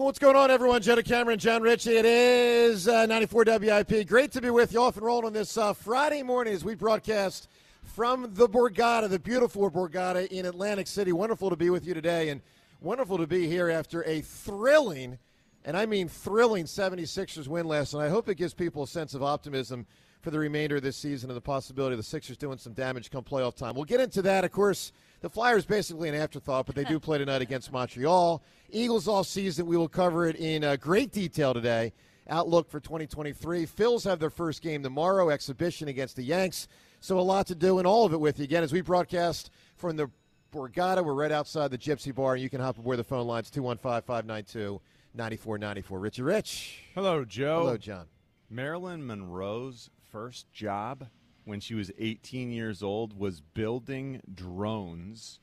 What's going on, everyone? Joe DeCamara, John Ritchie. It is uh, 94 WIP. Great to be with you off and rolling on this uh, Friday morning as we broadcast from the Borgata, the beautiful Borgata in Atlantic City. Wonderful to be with you today and wonderful to be here after a thrilling, and I mean thrilling, 76ers win last night. I hope it gives people a sense of optimism for the remainder of this season and the possibility of the Sixers doing some damage come playoff time. We'll get into that, of course. The Flyers basically an afterthought, but they do play tonight against Montreal. Eagles all season. We will cover it in uh, great detail today. Outlook for 2023. Phils have their first game tomorrow, exhibition against the Yanks. So a lot to do, and all of it with you again as we broadcast from the Borgata. We're right outside the Gypsy Bar. And you can hop aboard the phone lines 215 592 9494. Richie Rich. Hello, Joe. Hello, John. Marilyn Monroe's first job when she was 18 years old was building drones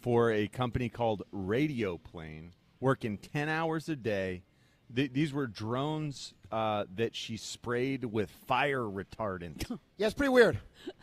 for a company called Radioplane, working 10 hours a day. Th- these were drones uh, that she sprayed with fire retardant. Yeah, it's pretty weird.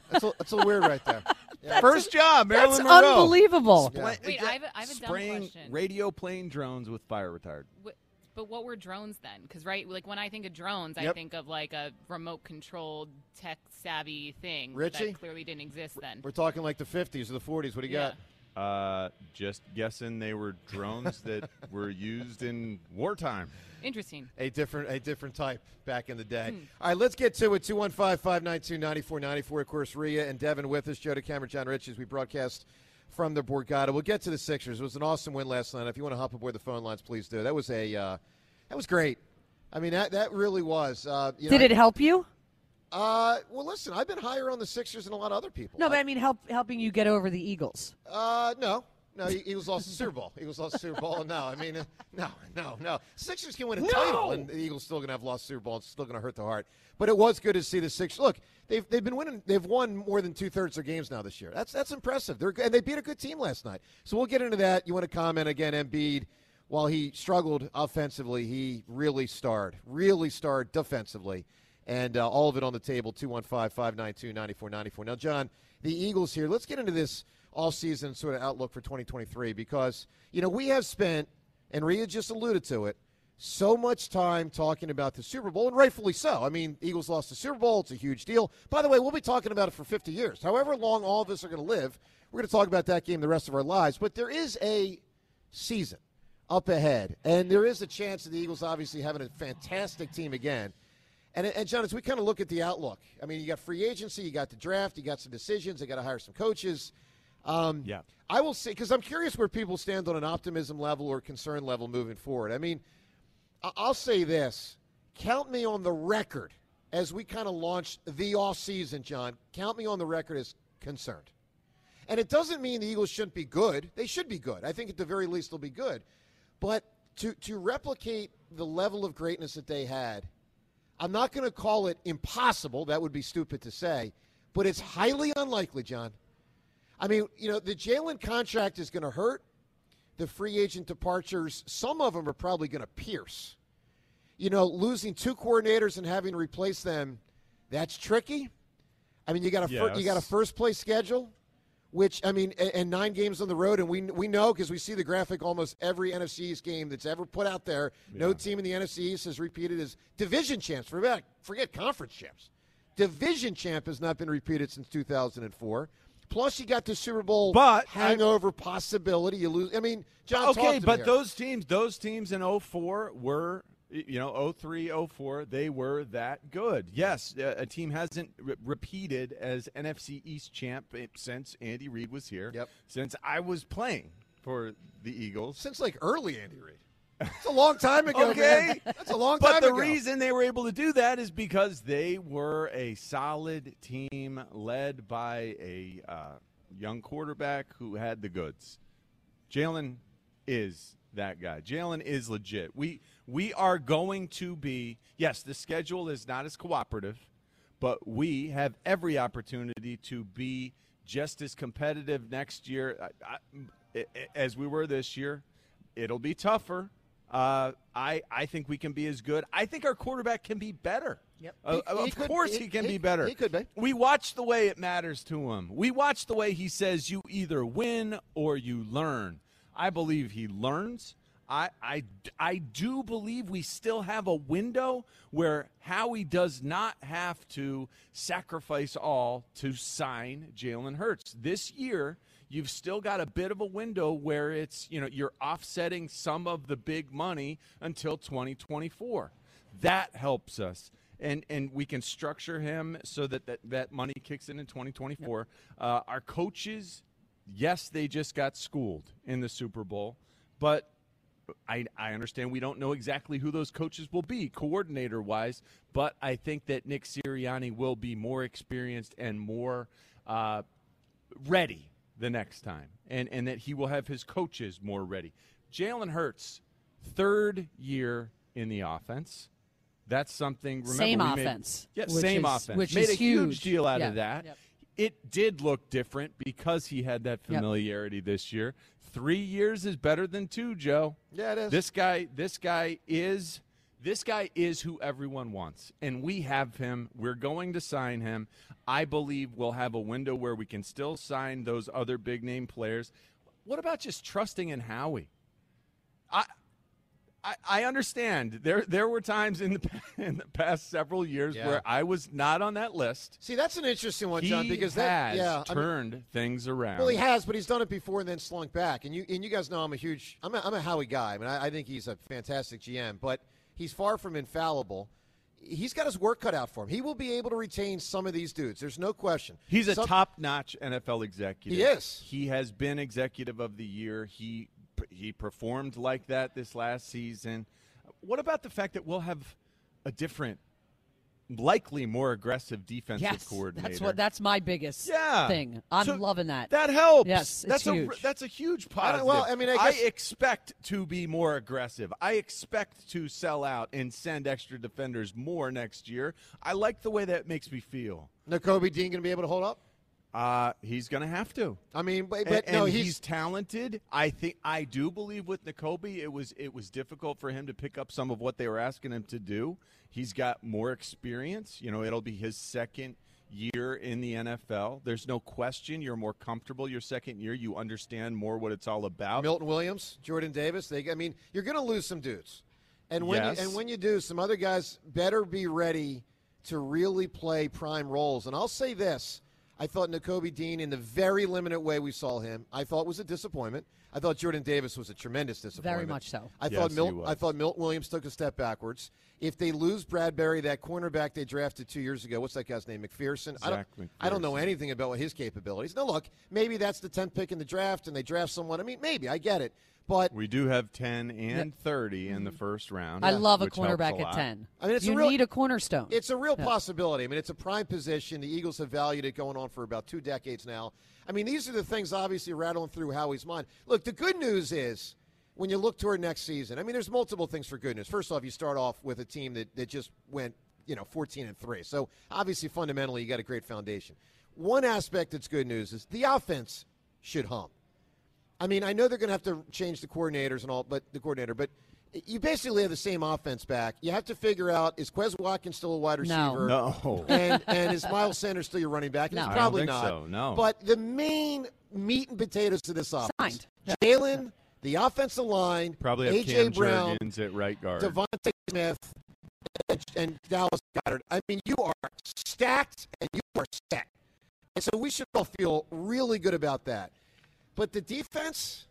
That's a, that's a little weird right there. Yeah. First job, Marilyn That's Monroe. unbelievable. Yeah. Spla- Wait, I have a- I have a dumb spraying question. radio plane drones with fire retardant. Wh- But what were drones then? Because right, like when I think of drones, I think of like a remote-controlled, tech-savvy thing Richie? that clearly didn't exist then. We're talking like the 50s or the 40s. What do you Yeah. got? Uh, just guessing they were drones that were used in wartime. Interesting. A different, a different type back in the day. Hmm. All right, let's get to it. 215 592 9494. Of course, Rhea and Devan with us. Joe DeCamara, John Rich, as we broadcast from the Borgata. We'll get to the Sixers. It was an awesome win last night. If you want to hop aboard the phone lines, please do. That was a, uh, that was great. I mean, that, that really was. Uh, you Did know, it help you? Uh, well, listen, I've been higher on the Sixers than a lot of other people. No, but I mean, help helping you get over the Eagles. Uh, no. No, was lost the Super Bowl. He was lost the Super Bowl. No, I mean, uh, no, no, no. Sixers can win a title, and the Eagles still going to have lost the Super Bowl. It's still going to hurt the heart. But it was good to see the Sixers. Look, they've they've been winning. They've won more than two thirds of their games now this year. That's that's impressive. They're and they beat a good team last night. So we'll get into that. You want to comment again? Embiid, while he struggled offensively, he really starred, really starred defensively, and uh, all of it on the table. 215-592-9494. Now, John, the Eagles here. Let's get into this all-season sort of outlook for 2023 because you know we have spent, and Rhea just alluded to it, so much time talking about the Super Bowl, and rightfully so. I mean, Eagles lost the Super Bowl; it's a huge deal. By the way, we'll be talking about it for 50 years. However long all of us are going to live, we're going to talk about that game the rest of our lives. But there is a season up ahead, and there is a chance that the Eagles obviously having a fantastic team again. And, and John, as we kind of look at the outlook, I mean, you got free agency, you got the draft, you got some decisions, they got to hire some coaches. Um, Yeah. I will say because I'm curious where people stand on an optimism level or concern level moving forward. I mean, I'll say this: count me on the record as we kind of launch the off season, John. Count me on the record as concerned. And it doesn't mean the Eagles shouldn't be good. They should be good. I think at the very least they'll be good. But to to replicate the level of greatness that they had, I'm not going to call it impossible. That would be stupid to say, but it's highly unlikely, John. I mean, you know, the Jalen contract is going to hurt. The free agent departures, some of them are probably going to pierce. You know, losing two coordinators and having to replace them, that's tricky. I mean, you got a fir- you got a first place schedule, which I mean, and, and nine games on the road, and we we know because we see the graphic almost every NFC East game that's ever put out there. No team in the NFC East has repeated as division champs. Forget forget conference champs. Division champ has not been repeated since 2004. Plus, you got the Super Bowl But I- hangover possibility. You lose. I mean, John. okay, but here. those teams, those teams in 04 were, you know, 03, 04, they were that good. Yes, a a team hasn't re- repeated as NFC East champ eh, since Andy Reid was here. Yep. Since I was playing for the Eagles. since like early Andy Reid. It's a long time ago. Okay. man. that's a long time ago. But the ago. reason they were able to do that is because they were a solid team led by a uh, young quarterback who had the goods. Jalen is that guy. Jalen is legit. We we are going to be yes. The schedule is not as cooperative, but we have every opportunity to be just as competitive next year I, I, as we were this year. It'll be tougher. Uh, I I think we can be as good. I think our quarterback can be better. Yep. Uh, He- he of could- course, he- he, can be better. he could be. We watch the way it matters to him. We watch the way he says you either win or you learn. I believe he learns. I, I, I do believe we still have a window where Howie does not have to sacrifice all to sign Jalen Hurts. This year, you've still got a bit of a window where it's, you know, you're offsetting some of the big money until 2024. That helps us and and we can structure him so that that, that money kicks in in 2024. Uh, our coaches, yes, they just got schooled in the Super Bowl, but I, I understand we don't know exactly who those coaches will be coordinator wise, but I think that Nick Sirianni will be more experienced and more uh, ready the next time, and, and that he will have his coaches more ready. Jalen Hurts, third year in the offense. That's something. Remember, Same we made- offense, yeah, same is- offense. which made is a huge huge. deal out Yeah. of that. Yep. It did look different because he had that Yep. familiarity this year. Three years is better than two, Joe. Yeah, it is. This guy, this guy is, this guy is who everyone wants, and we have him. We're going to sign him. I believe we'll have a window where we can still sign those other big name players. What about just trusting in Howie? I, I, I understand. There, there were times in the in the past several years Yeah. where I was not on that list. See, that's an interesting one, He John, because that yeah, I mean- turned things around. Well, he has, but he's done it before and then slunk back. And you and you guys know I'm a huge I'm a, I'm a Howie guy. I mean, I, I think he's a fantastic GM, but he's far from infallible. He's got his work cut out for him. He will be able to retain some of these dudes. There's no question. He's a Some- top-notch NFL executive. He is. He has been executive of the year. He he performed like that this last season. What about the fact that we'll have a different, likely more aggressive defensive Yes, coordinator? that's what. That's my biggest yeah thing. I'm So loving that. That helps. Yes, it's that's huge. a that's a huge I positive. don't- well, I mean, I guess- expect to be more aggressive. I expect to sell out and send extra defenders more next year. I like the way that makes me feel. Nakobe Dean going to be able to hold up? Uh, he's going to have to. I mean, but, And- no, and he's, talented. I think I do believe with Nakobe, it was it was difficult for him to pick up some of what they were asking him to do. He's got more experience. You know, it'll be his second year in the NFL. There's no question. You're more comfortable your second year. You understand more what it's all about. Milton Williams, Jordan Davis. They, I mean, you're going to lose some dudes, and when Yes. you, and when you do, some other guys better be ready to really play prime roles. And I'll say this: I thought Nakobe Dean, in the very limited way we saw him, I thought was a disappointment. I thought Jordan Davis was a tremendous disappointment. Very much so. I Yes, thought he was. I thought Milton Williams took a step backwards. If they lose Bradberry, that cornerback they drafted two years ago, what's that guy's name? McPhearson. I don't, Zach I don't know anything about what his capabilities. Now, look, maybe that's the 10th pick in the draft, and they draft someone. I mean, maybe I get it, but we do have 10 and 30 in the mm-hmm. first round. I love a which cornerback a at lot. ten. I mean, it's a you real- need a cornerstone. It's a real possibility. I mean, it's a prime position. The Eagles have valued it going on for about two decades now. I mean, these are the things obviously rattling through Howie's mind. Look, the good news is when you look toward next season, I mean, there's multiple things for good news. First off, you start off with a team that, that just went, you know, 14 and 3. So obviously, fundamentally, you got a great foundation. One aspect that's good news is the offense should hum. I mean, I know they're going to have to change the coordinators and all, but the coordinator, but you basically have the same offense back. You have to figure out is Quez Watkins still a wide receiver? No. and and is Miles Sanders still your running back? No. it's I don't probably think not. so, no. But the main meat and potatoes to this offense, Signed. Jalen, the offensive line, Probably AJ Cam Brown, Jurgens at right guard. DeVonta Smith, and, and Dallas Goedert. I mean, you are stacked and you are set. And so we should all feel really good about that. But the defense,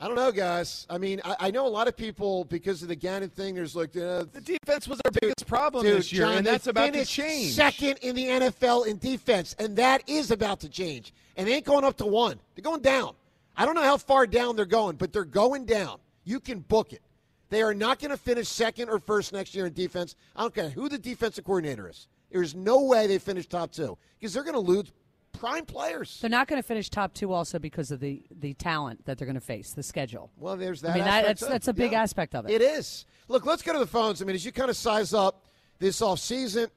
I don't know, guys. I mean, I, I know a lot of people because of the Gannon thing. There's like the defense was our biggest problem Dude, this year, John, and that's about to change. Second in the NFL in defense, and that is about to change. And they ain't going up to one; they're going down. I don't know how far down they're going, but they're going down. You can book it. They are not going to finish second or first next year in defense. I don't care who the defensive coordinator is. There's no way they finish top two because they're going to lose prime players. They're not going to finish top two also because of the the talent that they're going to face, the schedule. Well, there's that. I mean, that, that's too. that's a big Yeah. aspect of it. It is. Look, let's go to the phones. I mean, as you kind of size up this offseason,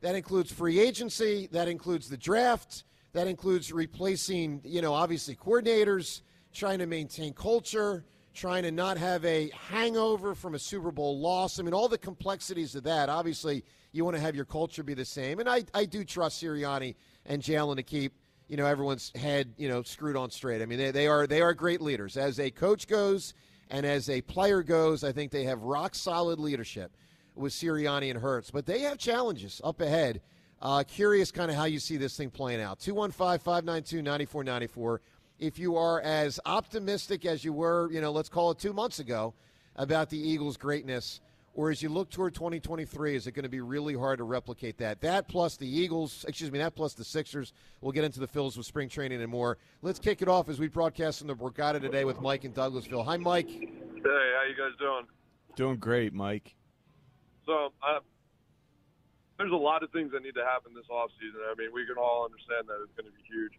that includes free agency, that includes the draft, that includes replacing, you know, obviously coordinators, trying to maintain culture, trying to not have a hangover from a Super Bowl loss. I mean, all the complexities of that. Obviously, you want to have your culture be the same. And I, I do trust Sirianni and Jalen to keep, you know, everyone's head, you know, screwed on straight. I mean, they, they are they are great leaders. As a coach goes and as a player goes, I think they have rock solid leadership with Sirianni and Hurts. But they have challenges up ahead. Uh, curious kind of how you see this thing playing out. 215 592 9494. If you are as optimistic as you were, you know, let's call it two months ago about the Eagles' greatness, or as you look toward 2023, is it going to be really hard to replicate that? That plus the Eagles, excuse me, that plus the Sixers. We'll get into the Phils with spring training and more. Let's kick it off as we broadcast from the Borgata today with Mike in Douglasville. Hi, Mike. Hey, how you guys doing? Doing great, Mike. So, uh, there's a lot of things that need to happen this offseason. I mean, we can all understand that it's going to be huge.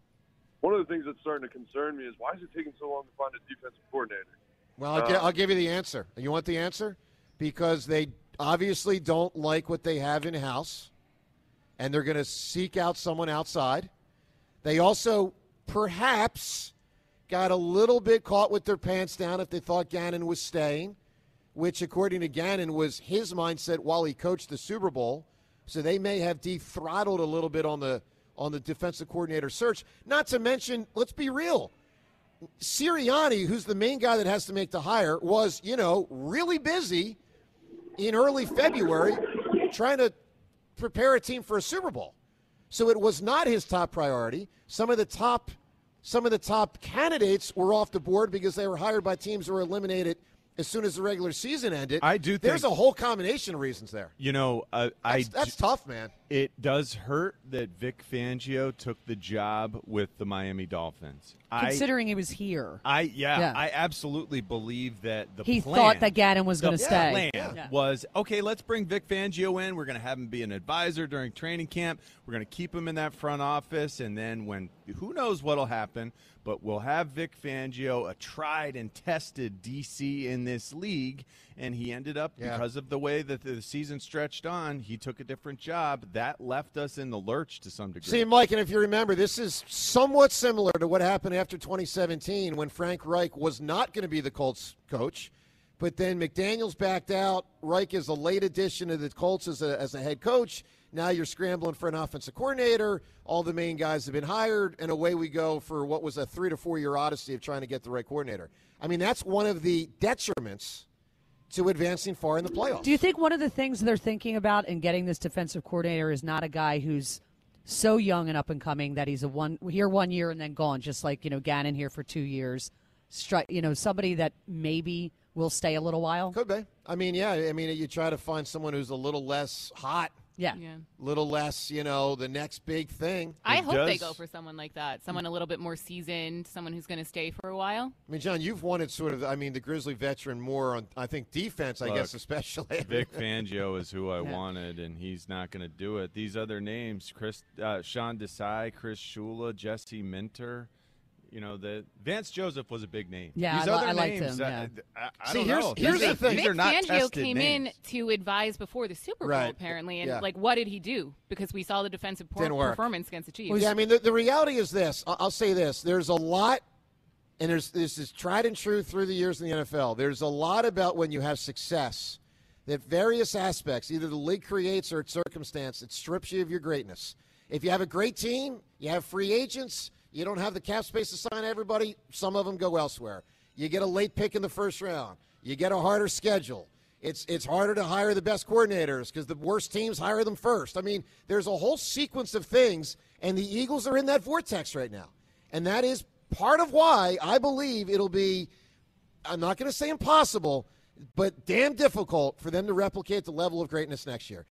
One of the things that's starting to concern me is why is it taking so long to find a defensive coordinator? Well, I'll, gi- um, I'll give you the answer. You want the answer? Because they obviously don't like what they have in house, and they're going to seek out someone outside. They also perhaps got a little bit caught with their pants down if they thought Gannon was staying, which, according to Gannon, was his mindset while he coached the Super Bowl. So they may have de-throttled a little bit on the on the defensive coordinator search. Not to mention, let's be real. Sirianni, who's the main guy that has to make the hire, was, you know, really busy in early February trying to prepare a team for a Super Bowl. So it was not his top priority. Some of the top some of the top candidates were off the board because they were hired by teams that were eliminated as soon as the regular season ended. I do There's a whole combination of reasons there. You know, uh, I That's, that's tough, man. It does hurt that Vic Fangio took the job with the Miami Dolphins. Considering he was here. I, I yeah, Yeah. I absolutely believe that the He plan, thought that Gannon was gonna stay. plan Yeah. was okay. Let's bring Vic Fangio in. We're going to have him be an advisor during training camp. We're going to keep him in that front office, and then when who knows what'll happen, but we'll have Vic Fangio, a tried and tested DC in this league, and he ended up Yeah. because of the way that the season stretched on. He took a different job that left us in the lurch to some degree. See, Mike, and if you remember, this is somewhat similar to what happened after 2017 when Frank Reich was not going to be the Colts coach, but then McDaniels backed out. Reich is a late addition to the Colts as a, as a head coach. Now you're scrambling for an offensive coordinator. All the main guys have been hired, and away we go for what was a three to four year odyssey of trying to get the right coordinator. I mean, that's one of the detriments to advancing far in the playoffs. Do you think one of the things they're thinking about in getting this defensive coordinator is not a guy who's so young and up and coming that he's a one here one year and then gone, just like you know Gannon here for two years, Stri- you know somebody that maybe will stay a little while. Could be. I mean, yeah. I mean, you try to find someone who's a little less hot, Yeah. Yeah. little less, you know, the next big thing. I It hope they go for someone like that. Someone a little bit more seasoned, someone who's going to stay for a while. I mean, John, you've wanted sort of, I mean, the Grizzly veteran more on, I think, defense, I guess, especially. Vic Fangio is who I Yeah. wanted, and he's not going to do it. These other names, Chris, uh, Sean Desai, Chris Shula, Jesse Minter, you know, the Vance Joseph was a big name. Yeah, These I li- other I liked names, him, yeah. I, I See, don't here's- know. here's the thing. These Vic are not Fangio tested came names. in to advise before the Super Bowl, Right. apparently, and Yeah. like, what did he do? Because we saw the defensive por- performance against the Chiefs. yeah, I mean, the, the reality is this. I'll, I'll say this. There's a lot, and there's this is tried and true through the years in the NFL. There's a lot about when you have success that various aspects, either the league creates or its circumstance, it strips you of your greatness. If you have a great team, you have free agents, you don't have the cap space to sign everybody, some of them go elsewhere. You get a late pick in the first round. You get a harder schedule. It's it's harder to hire the best coordinators because the worst teams hire them first. I mean, there's a whole sequence of things, and the Eagles are in that vortex right now, and that is part of why I believe it'll be. I'm not going to say impossible, but damn difficult for them to replicate the level of greatness next year.